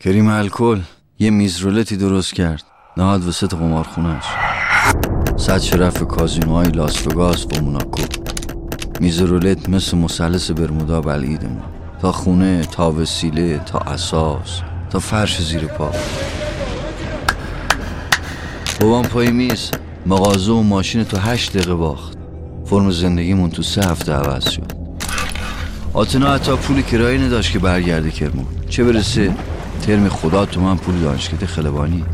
کریم الکل یه میز رولتی درست کرد. نهاد وسط قمارخونهش صد شرف کازینوهای لاس و موناکو. میز رولت مثل مثلث برمودا بلعیدمون. تا خونه تا وسیله تا اساس تا فرش زیر پا. بابام پای میز. مغازه و ماشین تو هشت دقیقه باخت. فرم زندگیمون تو سه هفته عوض شد. آتنا حتی پول کرایه نداشت که برگرده کرمون. چه برسه؟ ترم خدا تو من پول دانشکده خلبانی.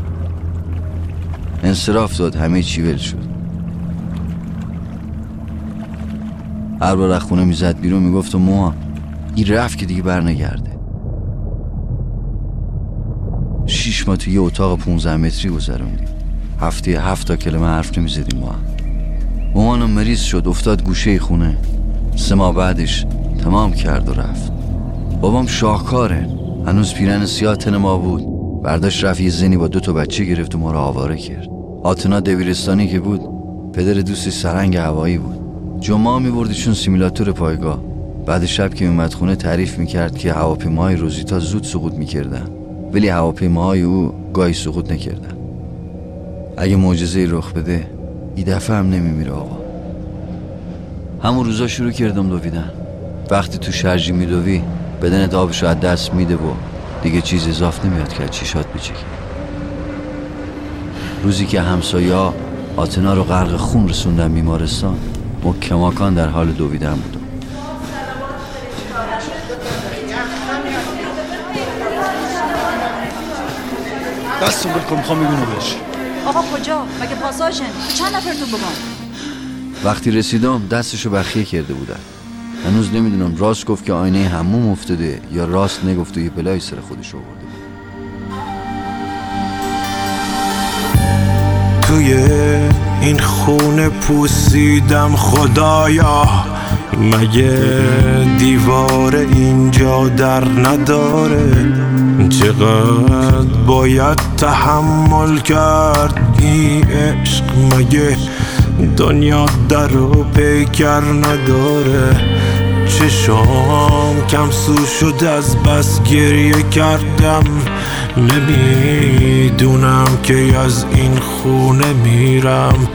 انصراف داد همه چی ول شد. هر بار خونه می‌زد بیرون می‌گفت موها این رفت که دیگه برنگرده. شیش ماه تو یه اتاق 15 متری گذروندیم. هفته هفت تا کلمه حرف نمی‌زدیم ما. مامانم مریض شد افتاد گوشه خونه. سه ماه بعدش تمام کرد و رفت. بابام شاهکاره. هنوز پیرن سیاه تن ما بود. برداشت رفت زنی با دو تا بچه گرفت و ما رو آواره کرد. آتنا دبیرستانی که بود پدر دوستی سرنگ هوایی بود. جمعه میبردیشون سیمیلاتور پایگاه. بعد شب که میومد خونه تعریف می‌کرد که هواپیماهای روزیتا زود سقوط می‌کردن. ولی هواپیماهای او گاهی سقوط نکردن. اگه معجزه رخ بده ای دفعه هم نمیمیره آقا. همون روزا شروع کردم دویدن. وقتی تو شرجی میدوی بدن دابشو از دست میده و دیگه چیز اضاف نمیاد که چیشات بچکی روزی که همسایا آتنا رو غرق خون رسوندن بیمارستان مکماکان در حال دویدن بودم دستون بکن می‌خوام میبینو بهش آقا کجا؟ مگه پاساژن؟ چند نفر تو بگم؟ وقتی رسیدم دستشو بخیه کرده بودن هنوز نمی‌دونم راست گفت که آینه هموم افتاده یا راست نگفت و یه بلای سر خودش آورده. توی این خونه پوسیدم خدایا. مگه دیوار اینجا در نداره؟ چقدر باید تحمل کرد این عشق؟ مگه دنیا در و پیکر نداره؟ چشام کم سو شد از بس گریه کردم. نمی‌دونم که از این خونه میرم.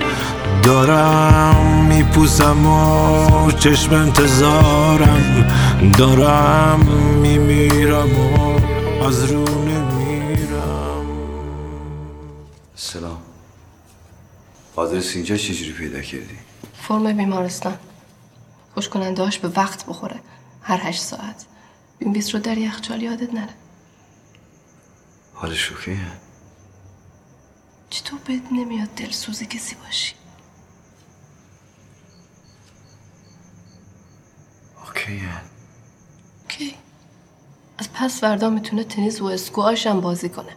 دارم میپوسم و چشم انتظارم. دارم میمیرم و از رو نمیرم. سلام. آدرس اینجا چجوری پیدا کردی؟ فرم بیمارستان. خوش کننده هاش به وقت بخوره. هر هشت ساعت. این بیست رو در یخچال یادت نره. حالش اوکیه؟ چطور بهت نمیاد دلسوز کسی باشی؟ اوکیه. کی از پس فردا می‌تونه تنیس و اسکواش هم بازی کنه.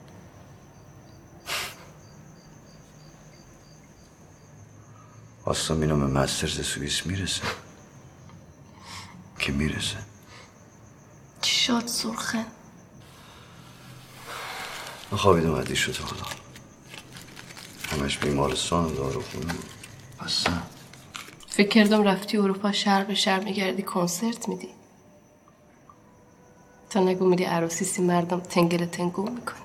آستان اینو به مسترز سوئیس می‌رسه. که می‌رسه. چی شاد سرخه؟ من خوابیدم عدی شد حالا. همش بیمارستان و داروخونه بود اصلا فکر کردم رفتی اروپا شهر به شهر میگردی کنسرت میدی. تا نگو میری عروسی سی مردم تنگل تنگو می‌کنی.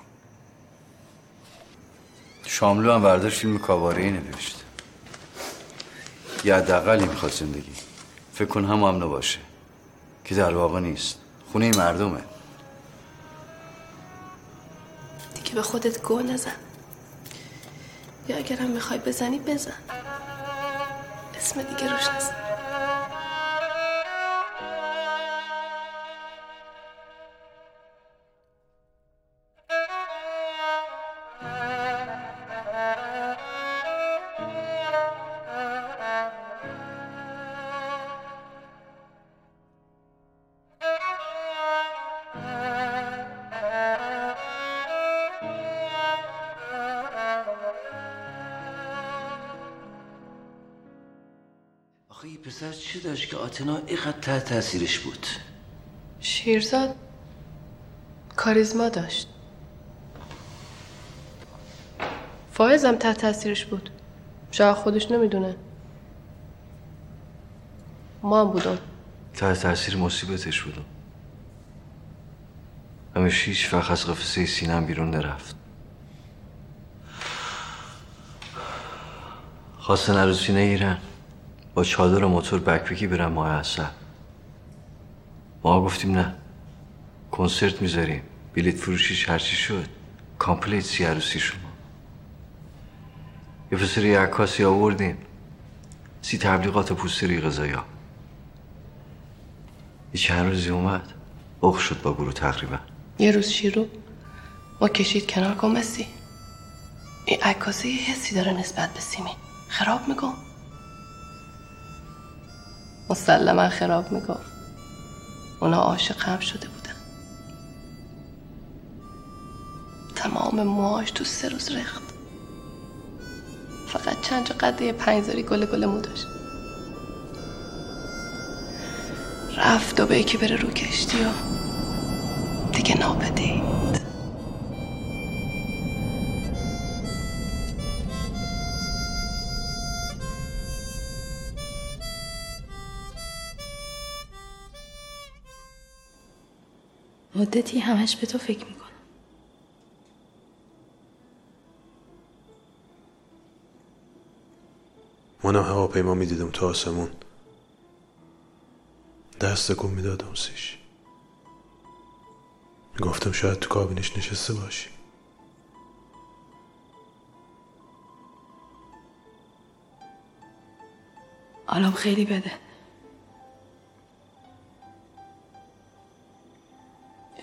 شاملو هم برداشت فیلم کاباره ای نوشت. یه حداقلی می‌خواد زندگی. فکر کن هم هم باشه. که در واقع نیست. خونه مردمه. دیگه به خودت گو نزن. یا اگرم می‌خوای بزنی بزن. اسم دیگه روش نزن پسر چی داشت که آتنا اینقدر تحت تاثیرش بود؟ شیرزاد کاریزما داشت. فایزم تحت تاثیرش بود. شاید خودش نمی‌دونه. ما هم بودم. تحت تاثیر مصیبتش بودم همیشه هیچ وقت از قفسه سینم بیرون نرفت. خواستن عروسی نگیرن. با چادر و موتور بکپکی برن ماه اصل ما گفتیم نه. کنسرت می‌ذاریم. بلیت فروشیش هرچی شد. کامپلیت سی عروسی شما. یه پسر یه عکاسی آوردیم. سی تبلیغات پوستری غذایا. یه چند روزی اومد. بخ شد با گروه تقریبا. یه روز شیرو ما کشید کنار گمسی. این عکاسی حسی داره نسبت به سیمی خراب میگم مسلما خراب میگم اونا عاشق هم شده بودن. تمام موهاش تو سه روز رخت فقط چند جا قده پنجزاری گل گل مو داشت. رفت و به یکی بره رو کشتی و دیگه ناپدید مدتی همش به تو فکر می‌کنم. منم هواپیما می‌دیدم تو آسمون. دست کن می‌دادم سیش. گفتم شاید تو کابینش نشسته باشی. حالم خیلی بده.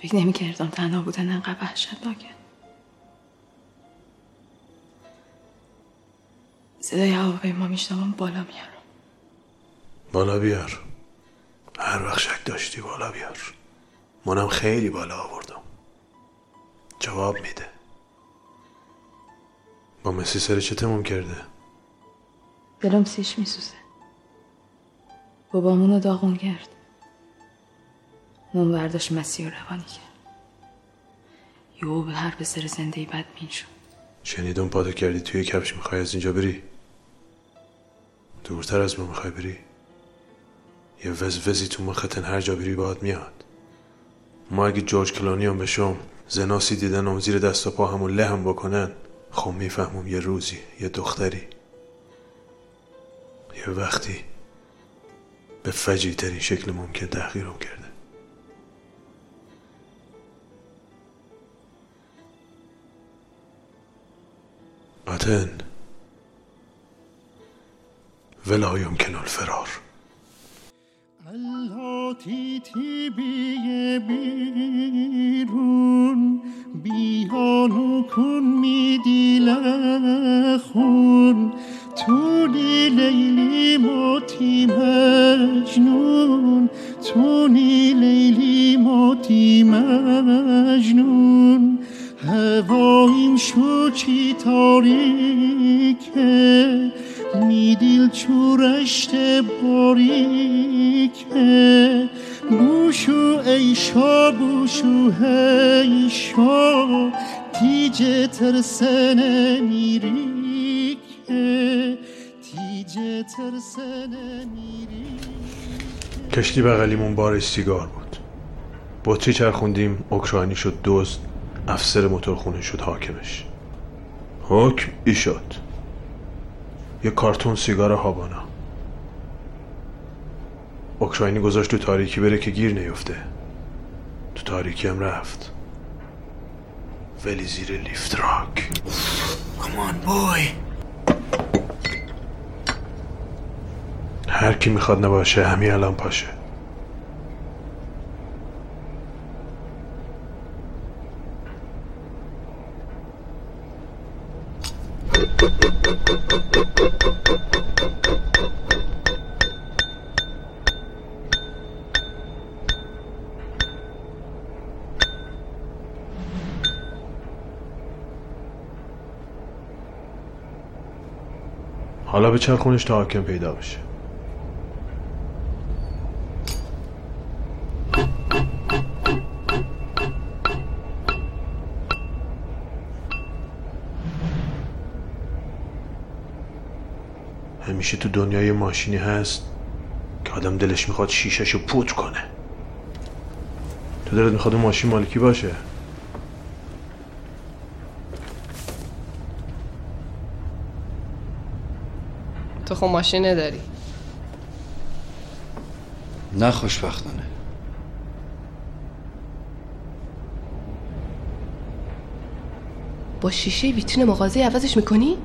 فکر نمی کردم تنها بودن انقدر وحشتناکه صدای هواپیما میشنوم بالا میارم بالا بیار. هر وقت شک داشتی بالا بیار. منم خیلی بالا آوردم. جواب میده. با مسی سر چه تموم کرده؟ دلم سیش میسوزه. بابامونو داغون کرد. اون برداشت مسیح رو روانی کرد. یهو به هر پسر زنده بدبین شد. شنیدم پاتو کردی توی کفش می‌خوای از اینجا بری؟ دورتر از ما می‌خوای بری؟ یه وز وزی تو مختن هر جا بری باید میاد. ما اگه جورج کلانی هم بشم زناسی دیدن هم زیر دست و پا همون لهم بکنن خب می‌فهمم یه روزی یه دختری. یه وقتی به فجی ترین شکل ممکن تحقیرم کرده. آتن ولا يمكن الفرار. الهاتی تی بیه بیرون بیانو کن می دیل خون تونی لیلی موتی مجنون. تونی لیلی موتی مجنون. هواییم شو چی تاریکه؟ میدیل چورشت باریکه؟ بوشو ایشا بوشو هیشا تیجه ترسنه میریکه؟ تیجه ترسنه میریکه؟ کشتی بغلیمون بارش سیگار بود. بطری چرخوندیم؟ اوکراینی شد دزد. افسر موتورخونه شد حاکمش. حکم ای شد یه کارتون سیگار هابانا. اوکراینی گذاشت تو تاریکی بره که گیر نیفته. تو تاریکی هم رفت. ولی زیر لیفت راک. کمان بوی هر کی می‌خواد نباشه همین الان پاشه. حالا به چرخونش تا حاکم پیدا بشه. همیشه تو دنیای ماشینی هست که آدم دلش می‌خواد شیشهشو پوت کنه. تو پدرت می‌خواد ماشین مالکی باشه؟ تو خب ماشین نداری. نه خوشبختانه. با شیشه ویترین مغازه عوضش می‌کنی؟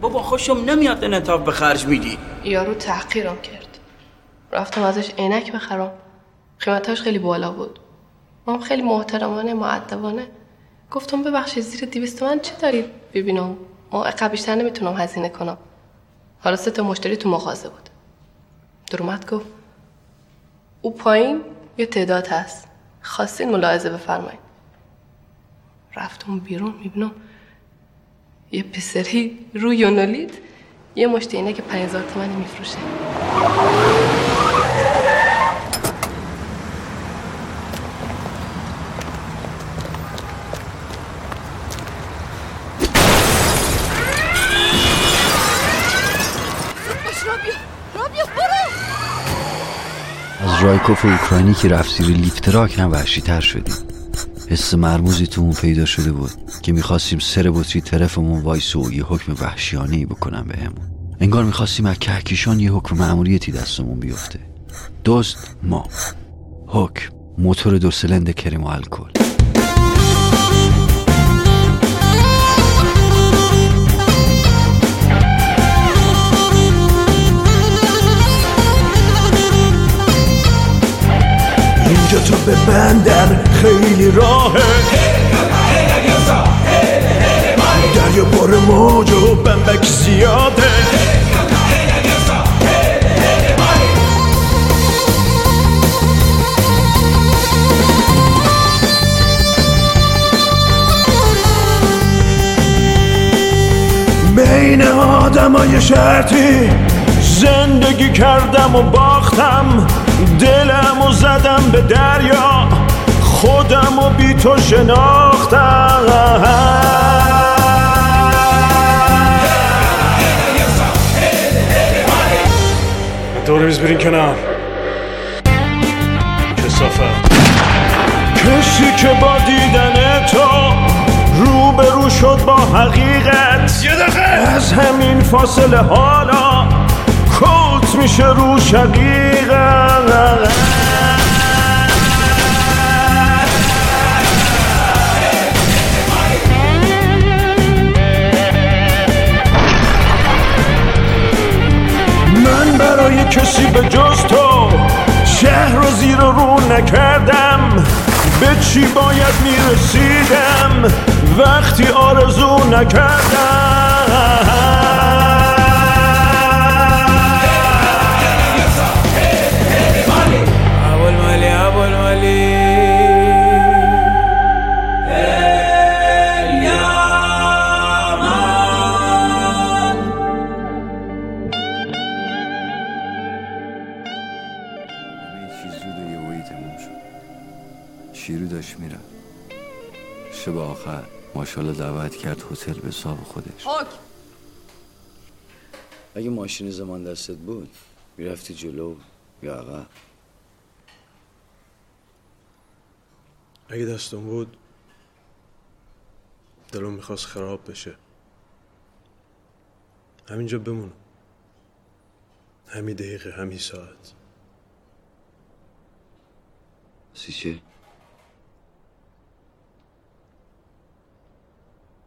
بابا خوشم نمیاد انعطاف به خرج میدی. یارو تحقیرم کرد. رفتم ازش عینک بخرم. قیمتاش خیلی بالا بود. ما هم خیلی محترمانه معدبانه. گفتم ببخشید زیر دیویست من چه دارید؟ ببینم. ما بیشتر نمی‌تونم هزینه کنم. حالا سه تا مشتری تو مغازه بود. درومت گفت او پایین یه تعداد هست. خواستین ملاحظه بفرمایید رفتم بیرون می‌بینم یه پسری روی یونولید یه مشت اینه که 5000 تومانی میفروشه. رایکوف اوکراینی که رفت زیر لیفتراک هم وحشی تر شدیم. حس مرموزی تو اون پیدا شده بود که می‌خواستیم سر بطری طرفمون وایس و یه حکم وحشیانه ای بکنن بهمون. انگار می‌خواستیم از کهکشان یه حکم معمولیتی دستمون بیفته. دوست ما. حکم موتور دو سلند کریم و الکل. اینجا تو به بندر خیلی راهه. دریا پر موج و بمبک زیاده. بین آدمای شرطی زندگی کردم و باختم دلم و زدم به دریا خودم و بی تو شناختم. دور میز برین کنار. کسافت. کسی که با دیدن تو روبرو شد با حقیقت. یه دقیقه. از همین فاصله حالا میشه رو شقیقت من برای کسی به جز تو شهر رو زیر و رو نکردم. به چی باید می‌رسیدم؟ وقتی آرزو نکردم. شیرو داشت میرم. شب آخر ماشاءالله دعوت کرد هتل به حساب خودش. حکم اگه ماشین زمان دستت بود می‌رفتی جلو یا عقب؟ اگه دستم بود دلم می‌خواست خراب بشه. همینجا بمونم همین دقیقه همین ساعت. سیچه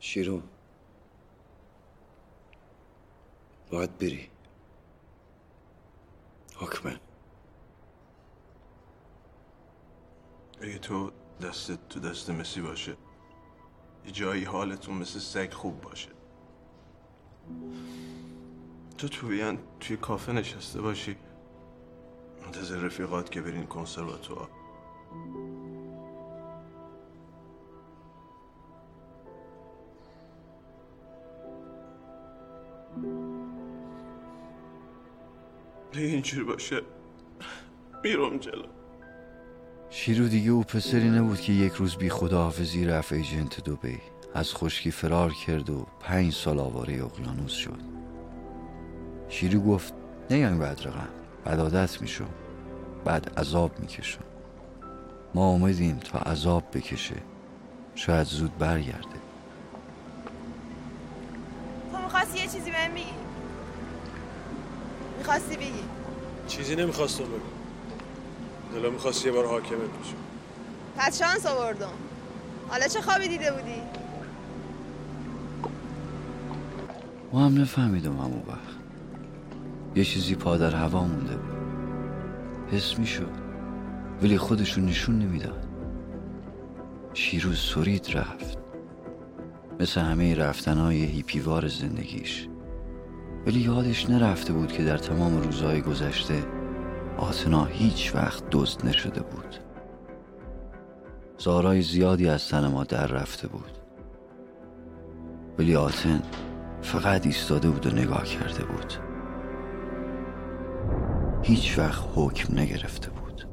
شیرو باید بری. حکمه. اگه تو دستت تو دست مسی باشه یه جایی حالتون مثل سگ خوب باشه. تو تو بیان توی کافه نشسته باشی. منتظر رفیقات که برین کنسرواتوار. اگه اینجوری باشه میرم جلو. شیرو دیگه او پسری نبود که یک روز بی خداحافظی رفت ایجنت دوبی از خشکی فرار کرد و پنج سال آواره اقیانوس شد. شیرو گفت نیایم بعد رقم بعد عادت میشم بعد عذاب می‌کشم ما اومدیم تا عذاب بکشه. شاید زود برگرده. تو می‌خواستی یه چیزی بهم بگی؟ می‌خواستی بگی؟ چیزی نمی‌خواستم بگم. دلم می‌خواست یه بار حاکمت بشم پس شانس آوردم. حالا چه خوابی دیده بودی؟ ما هم نفهمیدم همون وقت. یه چیزی پا در هوا مونده بود. حس می‌شد ولی خودشون نشون نمی‌داد شیروز سرید رفت. مثل همه رفتنهای هیپیوار زندگیش. ولی یادش نرفته بود که در تمام روزهای گذشته آتنا هیچ وقت دزد نشده بود. زارای زیادی از تن ما در رفته بود. ولی آتن فقط ایستاده بود و نگاه کرده بود. هیچ وقت حکم نگرفته بود.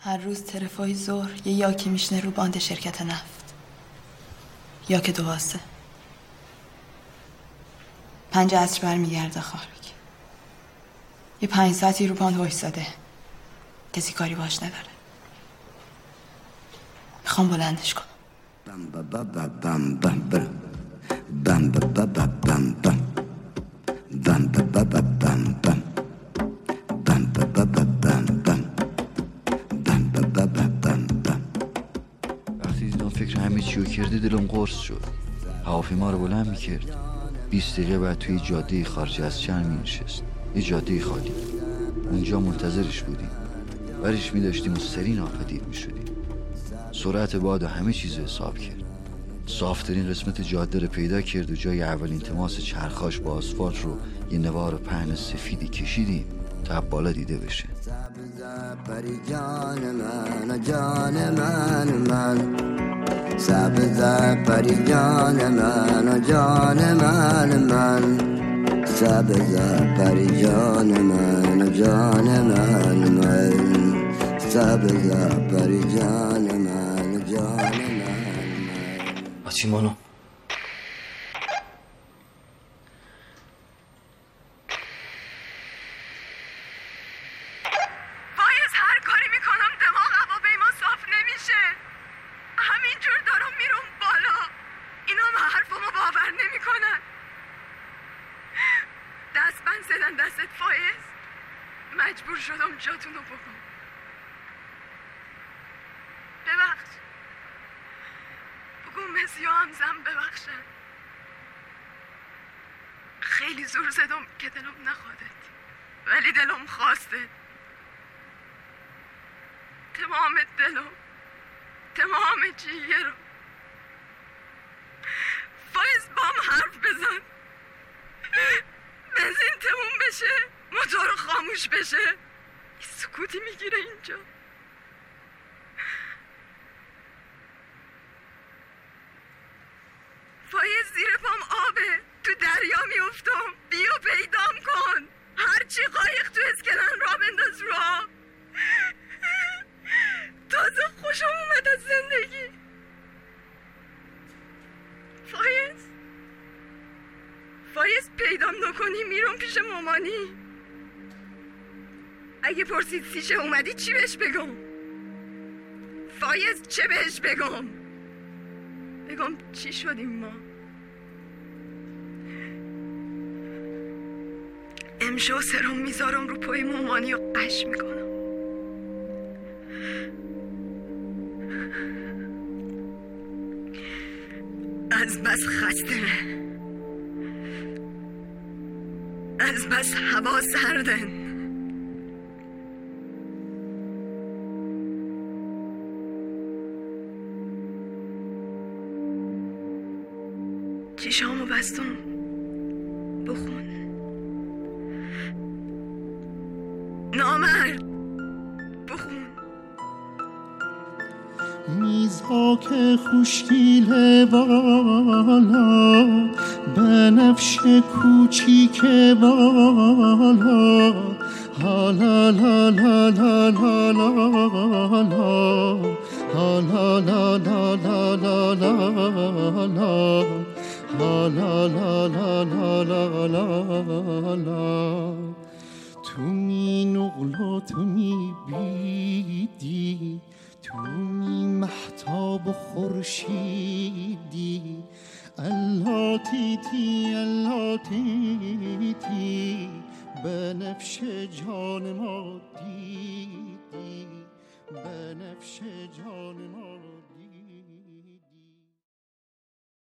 هر روز ترفای ظهر یه یاکی میشنه رو باند شرکت نفت. یاک دو واسه پنج عصر برمیگرده خارج یه پنج ساعتی رو باند وایساده کسی کاری باش نداره می‌خوام بلندش کنم وقتی دیدم فکر همه چی رو کرده دلم قرص شد هواپیما رو بلند می‌کرد 20 دقیقه بعد توی جاده خارج از چند می نشست. یه جاده خالی. اونجا منتظرش بودیم. برش می داشتیم و سری ناپدید می شدیم. سرعت باد و همه چیز حساب کرد. صافترین قسمت جاده رو پیدا کرد و جای اولین تماس چرخاش با آسفالت رو یه نوار پهن سفیدی کشیدیم تا بالا دیده بشه. پری جان من جان من من. سبز پری جان من جان من من. سبز پری جان من پری جان من من آتیمانو باید هر کاری می‌کنم دماغ هواپیما صاف نمیشه همینجور دارم میرم بالا اینا هم حرفمو باور نمی‌کنن دست بند زدن دستت فایز مجبور شدم جاتونو بکن ببخش هم زن ببخشن. خیلی زور زدم که دلم نخوادت. ولی دلم خواسته. تمام دلم. تمام جیگه رو. فایز بام حرف بزن. بنزین تموم بشه. موتور خاموش بشه. سکوتی می‌گیره اینجا فایز زیر پام آبه تو میفتم بیا پیدام کن. هرچی قایق تو اسکلن را بنداز رو. تازه خوشم اومد از زندگی. فایز؟ فایز پیدام نکنی میرم پیش مامانی. اگه پرسید سیشه اومدی چی بهش بگم؟ فایز چه بهش بگم؟ بگم چی شدیم ما؟ امشو سرم می‌ذارم رو پای مامانی و غش می‌کنم. از بس خسته. از بس هوا سردن. چشامو بستم. خوشگیل بالا بنفش کوچیک بالا حالا لا لا لا لا لا لا